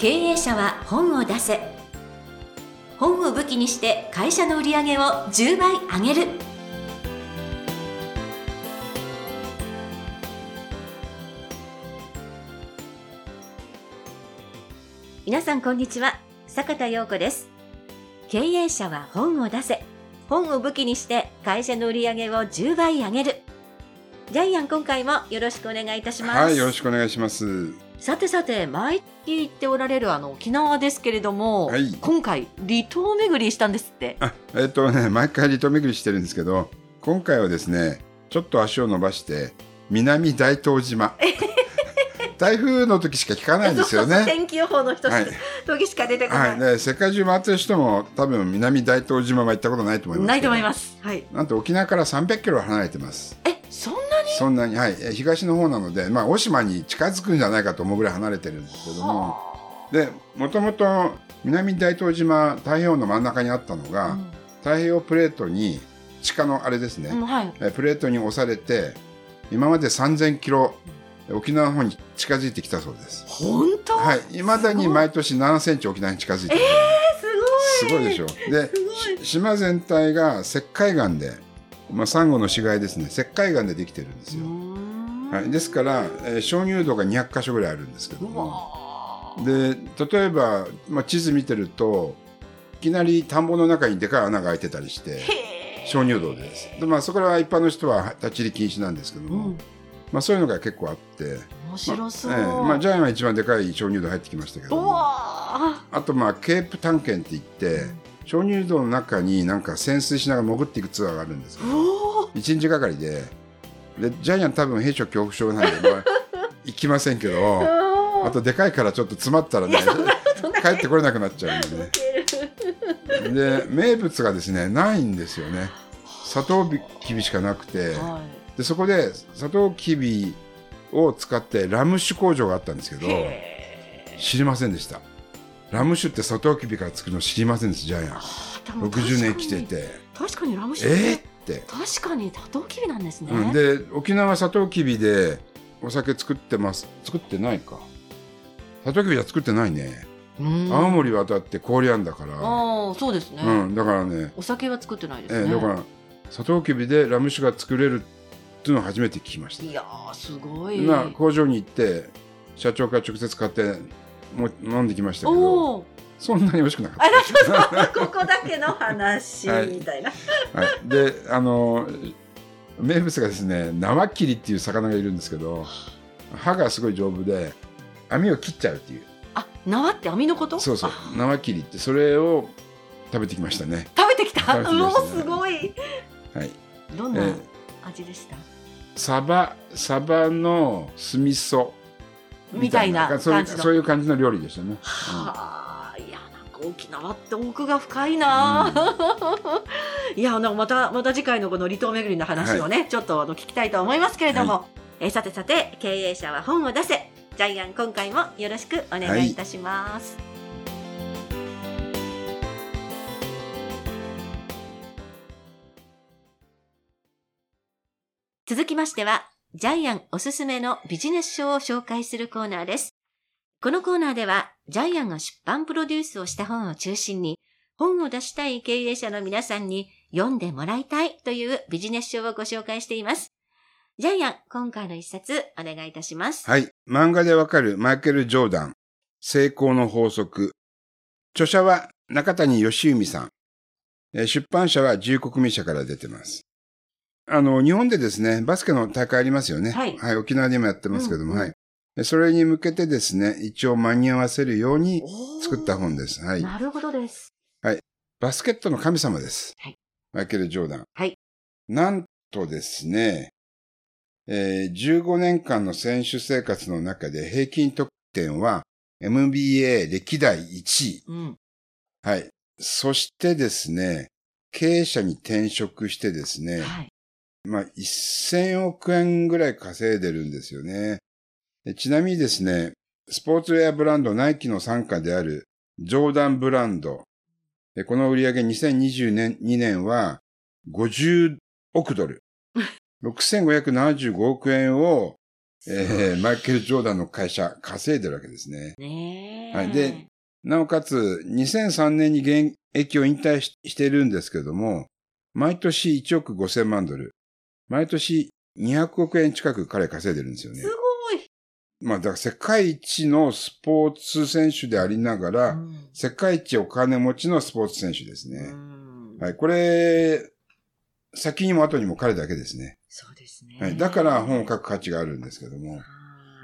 経営者は本を出せ。本を武器にして会社の売り上げを10倍上げる。皆さんこんにちは。坂田陽子です。経営者は本を出せ。本を武器にして会社の売り上げを10倍上げる。ジャイアン今回もよろしくお願いいたします。はい、よろしくお願いします。さてさて毎月行っておられるあの沖縄ですけれども、はい。今回離島巡りしたんですって。あ、えっ、とね、毎回離島巡りしてるんですけど、今回はですね、ちょっと足を伸ばして、南大東島。台風の時しか聞かないんですよね。天気予報の一つ、はい。時しか出てこない、はい、で世界中回ってる人も多分南大東島は行ったことないと思いますないと思います。はい。なんと沖縄から300キロ離れてます。えそんそんなにはい。え東の方なのでまあ大島に近づくんじゃないかと思うぐらい離れてるんですけども。はでもともと南大東島太平洋の真ん中にあったのが、あうん。太平洋プレートに地下のあれですね、うんはい。えプレートに押されて今まで3000キロ沖縄の方に近づいてきたそうです。本当、はい。いまだに毎年7センチ沖縄に近づいてる、すごい。すごいでしょ。で島全体が石灰岩で、まあ、サンゴの死骸ですね。石灰岩でできてるんですよ、はい、ですから、えー鍾乳洞が200箇所ぐらいあるんですけどうもわで例えば、まあ、地図見てるといきなり田んぼの中にでかい穴が開いてたりして鍾乳洞です。で、まあ、そこは一般の人は立ち入り禁止なんですけども、うん。まあ、そういうのが結構あって、面白そう、えーまあ、ジャイアンは一番でかい鍾乳洞入ってきましたけどあとまあケープ探検って言って鍾乳洞の中になんか潜水しながら潜っていくツアーがあるんですけどーおー。1日がかりで。でジャイアン多分兵所恐怖症なんで、まあ、行きませんけどあとでかいからちょっと詰まったらね帰ってこれなくなっちゃうんでね。で名物がですねないんですよね。サトウキビしかなくて。はでそこでサトウキビを使ってラム酒工場があったんですけいど知りませんでしたラム酒ってサトウキビから作るの知りませんでしたジャイアン。あでも60年生きてて。確かにラム酒えって、ー、って、確かにサトウキビなんですね、うん、で沖縄はサトウキビでお酒作ってます。作ってないか。サトウキビは作ってないね、うん。青森はだって氷あんだから、ああそうですね、うん、だからね。お酒は作ってないですね、えーだからサトウキビでラム酒が作れるっていうのを初めて聞きました。いやーすごい。まあ工場に行って社長から直接買ってもう飲んできましたけどそんなに美味しくなかっあらそうそう。ここだけの話はいみたいな、た、はい、であの名物がですね縄切りっていう魚がいるんですけど歯がすごい丈夫で網を切っちゃうっていう。あ縄って網のこと？そうそう。あ。縄切りってそれを食べてきましたね。食べてきた？てきうおましたね。すごい。はい。どんなえー味でした、サバサバの酢味噌みたいなそういう感じの。そういう感じの料理でしたね、はあいやなんか沖縄って奥が深いな、いやなんかまたまた次回のこの離島巡りの話をね、ちょっとあの聞きたいと思いますけれども、えーさてさて経営者は本を出せ。ジャイアン今回もよろしくお願いいたします、続きましてはジャイアンおすすめのビジネス書を紹介するコーナーですこのコーナーでは、ジャイアンが出版プロデュースをした本を中心に、本を出したい経営者の皆さんに読んでもらいたいというビジネス書をご紹介しています。ジャイアン、今回の一冊お願いいたします。はい。漫画でわかるマイケル・ジョーダン。成功の法則。著者は中谷義文さん。出版社は自由国民社から出てます。あの、日本でですね、バスケの大会ありますよね。はい沖縄でもやってますけども、うんうんはい。でそれに向けてですね、一応間に合わせるように作った本です。はい。なるほどです。バスケットの神様です。はいマイケル・ジョーダン。はいなんとですね、えー15年間の選手生活の中で平均得点は MBA 歴代1位。うん。はい。そしてですね、経営者に転職してですね、はい。まあ、1000億円ぐらい稼いでるんですよね。でちなみにですね、スポーツウェアブランドナイキの傘下であるジョーダンブランド。でこの売上2022年は50億ドル。6575億円をえーマイケル・ジョーダンの会社、稼いでるわけですね。ねえ。はいで、なおかつ、2003年に現役を引退ししているんですけども、毎年1億5千万ドル、毎年200億円近く彼稼いでるんですよねす。ごい。まあ、だから世界一のスポーツ選手でありながら、うん世界一お金持ちのスポーツ選手ですうね。んはい、これ、先にも後にも彼だけですね。そうですね。はい、だから本を書く価値があるんですけども。は。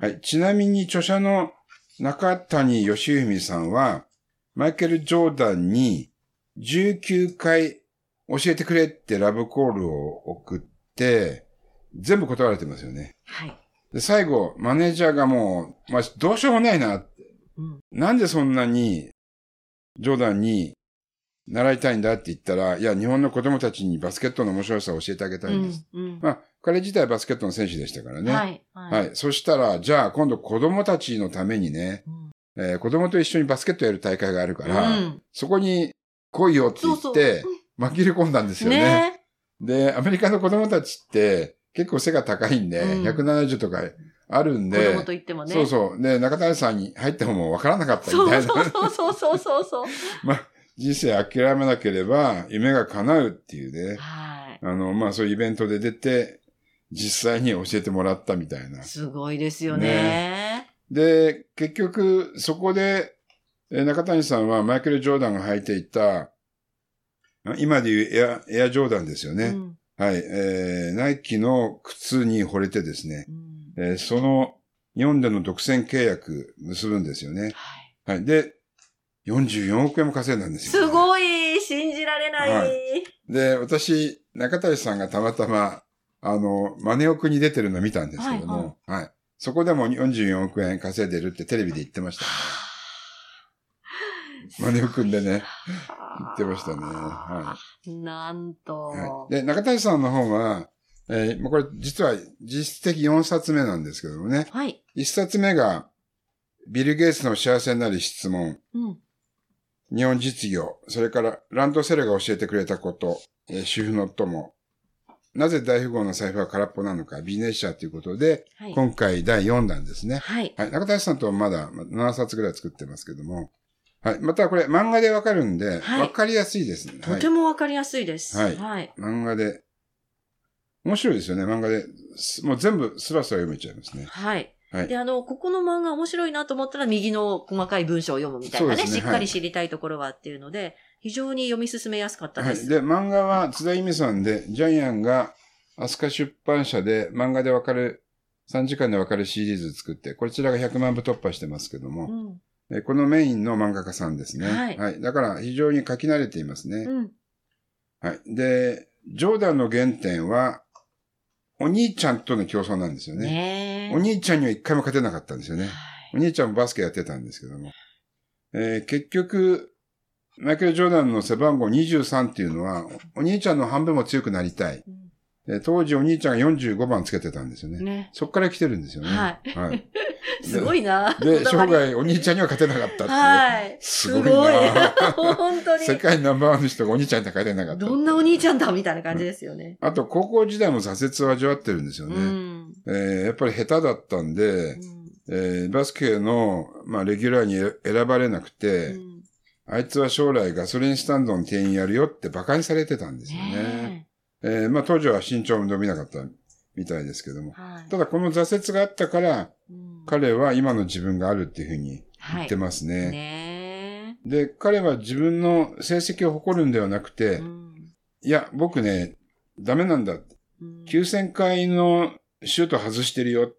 はいい、ちなみに著者の中谷義文さんは、マイケル・ジョーダンに19回教えてくれってラブコールを送って、全部断られてますよね。はい。で、最後、マネージャーがもう、まあ、どうしようもないな。うん。なんでそんなに、ジョーダンに習いたいんだって言ったら、いや、日本の子供たちにバスケットの面白さを教えてあげたいんです。うん。まあ、彼自体バスケットの選手でしたからね。はい。はい。そしたら、じゃあ今度子供たちのためにね、うんえー子供と一緒にバスケットやる大会があるから、うんそこに来いよって言そうそうって、紛れ込んだんですよね。ねで、アメリカの子供たちって結構背が高いんで、うん170とかあるん子で、供と言ってもね。そうそう。で、中谷さんに入ってももう分からなかったみそうたいな。そうそうそうそうそうそう。まあ、人生諦めなければ夢が叶うっていうね。はい。あの、まあそういうイベントで出て、実際に教えてもらったみたいな。すごいですよね。で、結局、そこで、えー中谷さんはマイケル・ジョーダンが履いていた、あ今でいうエア、エアジョーダンですよね。うんはい。えー、ナイキの靴に惚れてですね、うんえーその日本での独占契約結ぶんですよね。はいはい。で、44億円も稼いだんですよ、すごい信じられない。はで、私、中谷さんがたまたま、あの、マネオクに出てるの見たんですけども、はい、そこでも44億円稼いでるってテレビで言ってました、ね。マネオくんでね、言ってましたね。はなんと。い。はい、で、中谷さんの本は、えーこれ実は実質的4冊目なんですけどもね。はい。1冊目が、ビル・ゲイツの幸せなる質問、うん。日本実業、それからランドセルが教えてくれたこと、えー主婦の友、なぜ大富豪の財布は空っぽなのか、ビジネス社ということで、はい。今回第4弾ですね。はい。はい。中谷さんとまだま7冊ぐらい作ってますけども。はい。またこれ漫画でわかるんで、わ、はいかりやすいですね。はいとて。もわかりやすいです。はいはい。漫画で。面白いですよね、漫画で。すもう全部スラスラ読めちゃいますね。はい。はいで、あの、ここの漫画面白いなと思ったら、右の細かい文章を読むみたいなね、ねしっかり知りたいところはっていうので、非常に読み進めやすかったです。はい。で、漫画は津田由美さんで、ジャイアンが飛鳥出版社で漫画でわかる、3時間でわかるシリーズ作って、こちらが100万部突破してますけども、うん。えこのメインの漫画家さんですね。はいだから非常に書き慣れていますね。うん。はい。で、ジョーダンの原点は、お兄ちゃんとの競争なんですよね。お兄ちゃんには一回も勝てなかったんですよね。はいお兄ちゃんもバスケやってたんですけども。えー結局、マイケル・ジョーダンの背番号23っていうのは、お兄ちゃんの半分も強くなりたい。うんえー当時お兄ちゃんが45番つけてたんですよね。ね。そっから来てるんですよね。はい。はい。すごいな。で、生涯お兄ちゃんには勝てなかったっていう。はい。すごいな 本当に。世界ナンバーワンの人がお兄ちゃんには勝てなかった。どんなお兄ちゃんだみたいな感じですよね。あと、高校時代も挫折を味わってるんですよね。うん。えーやっぱり下手だったんで、えーバスケの、まあ、レギュラーに選ばれなくて、うんあいつは将来ガソリンスタンドの店員やるよって馬鹿にされてたんですよね。ねえーまあ、当時は身長も伸びなかったみたいですけどもえ。。はいただこの挫折があったから、うん彼は今の自分があるっていうふうに言はいってますね。ねで、彼は自分の成績を誇るんではなくえ。て、うんいや、僕ね、ダメなんだ。うん9000回のシュート外してるよ。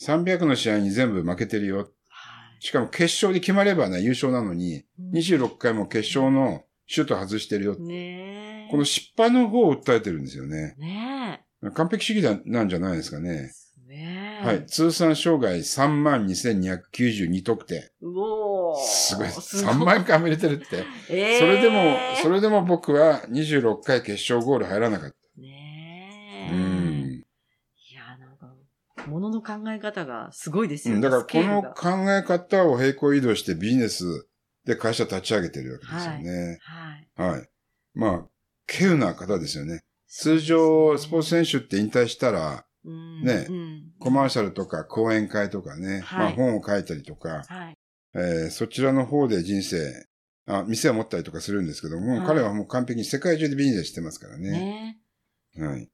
300の試合に全部負けてるよ。はいしかも決勝で決まればね、優勝なのに、26回も決勝のシュート外してるよ。ねえ。この失敗の方を訴えてるんですよね。ね完璧主義だなんじゃないですかね。え。ねえ。はい。。通算生涯32,292得点。うおーすごい。す3万回も入れてるって。ええそれでも、それでも僕は26回決勝ゴール入らなかった。ねえ。うん。いや、なんか、ものの考え方がすごいですよね。うんだからこの考え方を平行移動してビジネスで会社立ち上げてるわけですよね。はい。はい。まあ、稀有な方ですよね。通常、スポーツ選手って引退したら、うんねうんコマーシャルとか講演会とかね、はいまあ本を書いたりとか、はい。えーそちらの方で人生、あ、店を持ったりとかするんですけども、はい彼はもう完璧に世界中でビジネスしてますからね。ねはい。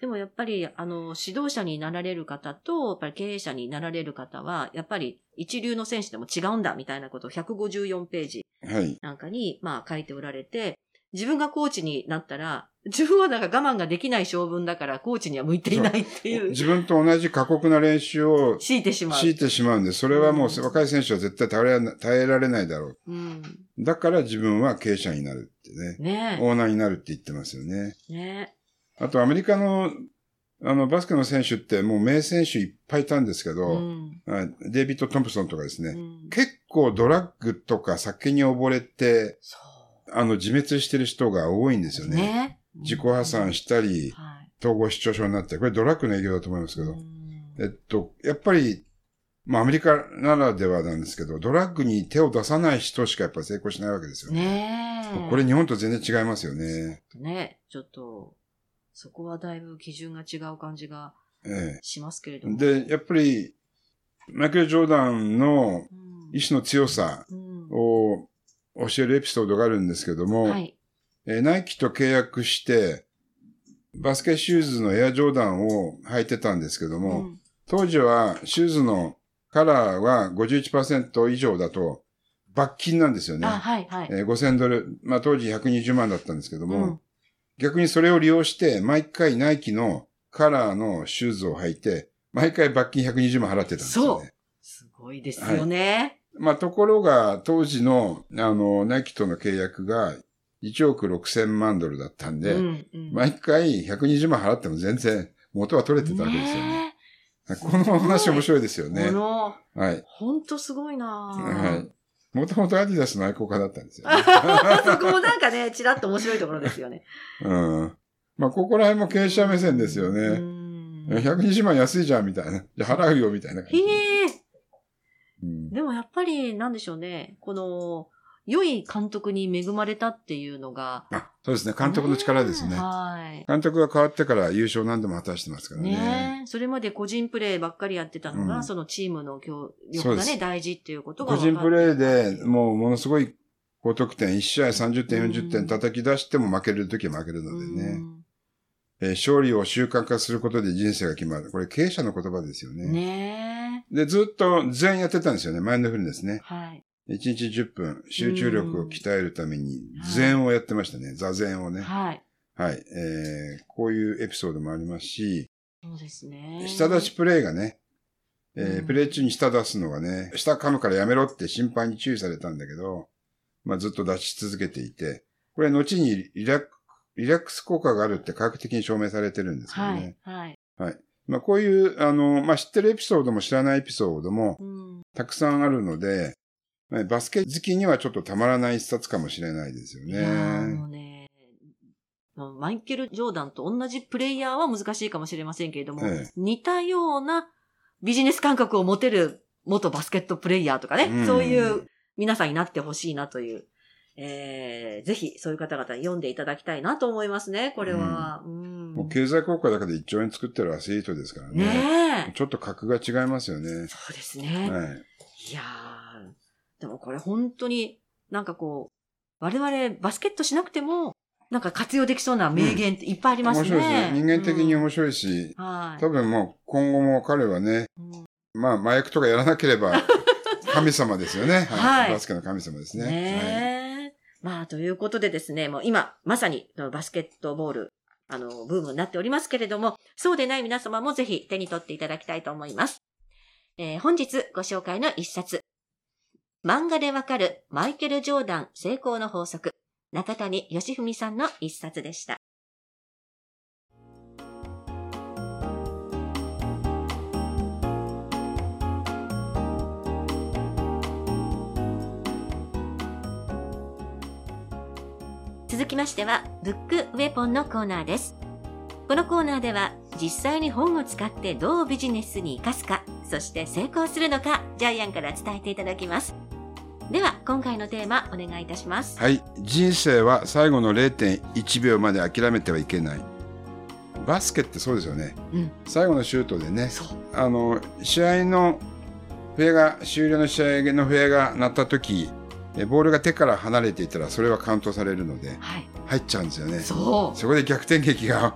でもやっぱり、あの、指導者になられる方と、やっぱり経営者になられる方は、やっぱり一流の選手でも違うんだみたいなことを154ページはい。なんかに、まあ書いておられて、自分がコーチになったら、自分はなんか我慢ができない性分だから、コーチには向いていないっていう、自分と同じ過酷な練習を強いてしまう。強いてしまうんで、それはもううん若い選手は絶対耐えられな耐えられないだろう。うん。だから自分は経営者になるってね。ねオーナーになるって言ってますよね。え。ねあとアメリカの、あの、バスケの選手ってもう名選手いっぱいいたんですけえ。ど、うん。はいデイビッド・トンプソンとかですね、うん結構ドラッグとか酒に溺れて、そあの、自滅してる人が多いんですよう。ね。ね自己破産したり、はい。統合失調症になって、これドラッグの影響だと思いますけど、うんえっと、やっぱり、まあアメリカならではなんですけど、ドラッグに手を出さない人しかやっぱり成功しないわけですよ。ねえ。これ日本と全然違いますよね。ね、ちょっと、そこはだいぶ基準が違う感じがえしますけれどえ。も。で、やっぱり、マイケル・ジョーダンのうん、意志の強さうんを教えるエピソードがあるんですけども、はい。えーナイキと契約して、バスケシューズのエアジョーダンを履いてたんですけども、うん当時はシューズのカラーは51%以上だと罰金なんですよね。あ、はい、はい。えー5000ドル、まあ当時120万だったんですけども、うん逆にそれを利用して、毎回ナイキのカラーのシューズを履いて、毎回罰金120万払ってたんですよね。すごいですよね。まあところが、当時の、あの、ナイキとの契約が1億6000万ドルだったんで、うんうん毎回120万払っても全然元は取れてたわけですよね。ねこの話面白いですよえねこ。の、はい。ほんとすごいなはい。もともとアディダスの愛好家だったんですよ、ね。そこもなんかね、ちらっと面白いところですよね。うん。まあ、ここら辺も経営者目線ですようね。ん120万安いじゃん、みたいな。じゃあ払うよ、みたいな感じ。へえ。うんでもやっぱり、なんでしょうね。この、良い監督に恵まれたっていうのが。あ、そうですね。監督の力ですね。はい。監督が変わってから優勝何度も果たしてますからね。ねえ。それまで個人プレーばっかりやってたのが、うんそのチームの協力がね、大事っていうことが個人プレーでもうものすごい高得点、1試合30点、40点叩き出しても負けるときは負けるのでね。えー勝利を習慣化することで人生が決まる。これ経営者の言葉ですようんね。ねえ。で、ずっと全やってたんですよね。マインドフルネスね。はい。1日10分、集中力を鍛えるためにうん禅をやってましたね。座禅をね。はい。はい。えー、こういうエピソードもありますし、そうですね。舌出しプレイがね、えーうんプレイ中に舌出すのがね、舌噛むからやめろって審判に注意されたんだけど、まあずっと出し続けていて、これ後にリラックリラックス効果があるって科学的に証明されてるんですけどはね。い。はい。まあこういう、あの、まあ知ってるエピソードも知らないエピソードもうん。たくさんあるので、まあバスケ好きにはちょっとたまらない一冊かもしれないですよいやーもね。うね、マイケル・ジョーダンと同じプレイヤーは難しいかもしれませんけれども、ええ似たようなビジネス感覚を持てる元バスケットプレイヤーとかね、うんそういう皆さんになってほしいなという、えー、ぜひそういう方々に読んでいただきたいなと思いますね、これは。うんもう経済効果だけで1兆円作ってるアスリートですからね。ねえ。ちょっと格が違いますよね。そうですね。はい。いやー、でもこれ本当になんかこう、我々バスケットしなくても、なんか活用できそうな名言っていっぱいありますね。面白いですね。人間的にうん面白いし、はい。多分もう今後も彼はね、うんまあ麻薬とかやらなければ 神様ですよね。はいバスケの神様ですね。はいねえ。まあ、ということでですね、もう今、まさにバスケットボール、あの、ブームになっておりますけれども、そうでない皆様もぜひ手に取っていただきたいと思います。えー本日ご紹介の一冊。漫画でわかるマイケル・ジョーダン成功の法則。中谷義文さんの一冊でした。続きましては、ブックウェポンのコーナーです。このコーナーでは、実際に本を使ってどうビジネスに活かすか、そして成功するのか、ジャイアンから伝えていただきます。では、今回のテーマ、お願いいたします。はい。人生は最後の0.1秒まで諦めてはいけない。バスケってそうですよね。うん。最後のシュートでね。あの、試合の笛が、終了の試合の笛が鳴った時、えボールが手から離れていたらそれはカウントされるのではい。入っちゃうんですよね。そこで逆転劇が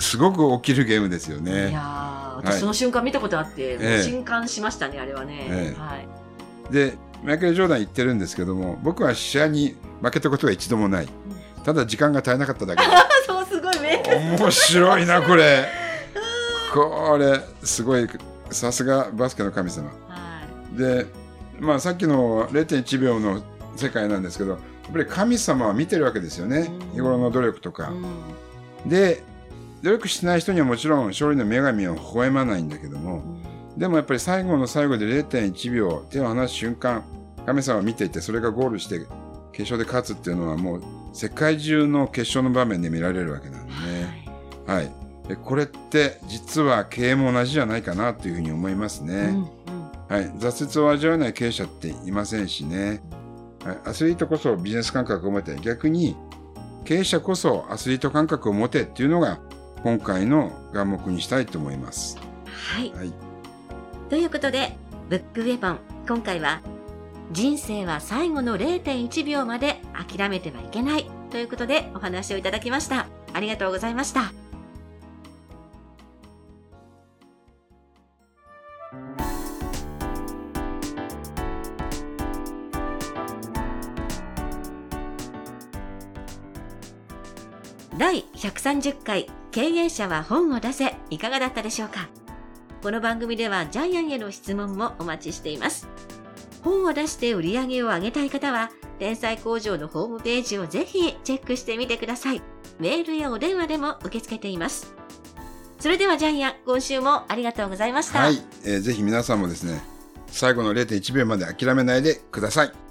すごく起きるゲームですよいね。やー私その瞬間見たことあって、もうええ震撼しましたね、あれはね。ええはい。で、マイケル・ジョーダン言ってるんですけども、僕は試合に負けたことは一度もない。ただ時間が足りなかっただけあ、そう、すごい。面白いな、これ。これ、すごい、さすがバスケの神様。はい。で、まあさっきの0.1秒の世界なんですけど、やっぱり神様は見てるわけですよねうん。日頃の努力とか。うんで、努力しない人にはもちろん勝利の女神は微笑まないんだけども、でもやっぱり最後の最後で0.1秒手を離す瞬間、神様を見ていてそれがゴールして決勝で勝つっていうのはもう世界中の決勝の場面で見られるわけなんでね。はい。でこれって実は経営も同じじゃないかなというふうに思いますね。うんうんはい。挫折を味わえない経営者っていませんしね。はい。アスリートこそビジネス感覚を持て、逆に経営者こそアスリート感覚を持てっていうのが今回の眼目にしたいと思います。はい。はい。ということで、ブックウェポン、今回は、人生は最後の0.1秒まで諦めてはいけないということでお話をいただきました。ありがとうございました。第130回経営者は本を出せいかがだったでしょうか？この番組ではジャイアンへの質問もお待ちしています。本を出して売り上げを上げたい方は、天才工場のホームページをぜひチェックしてみてください。メールやお電話でも受け付けています。それではジャイアン、今週もありがとうございました。はい、えーぜひ皆さんもですね、最後の0.1秒まで諦めないでください。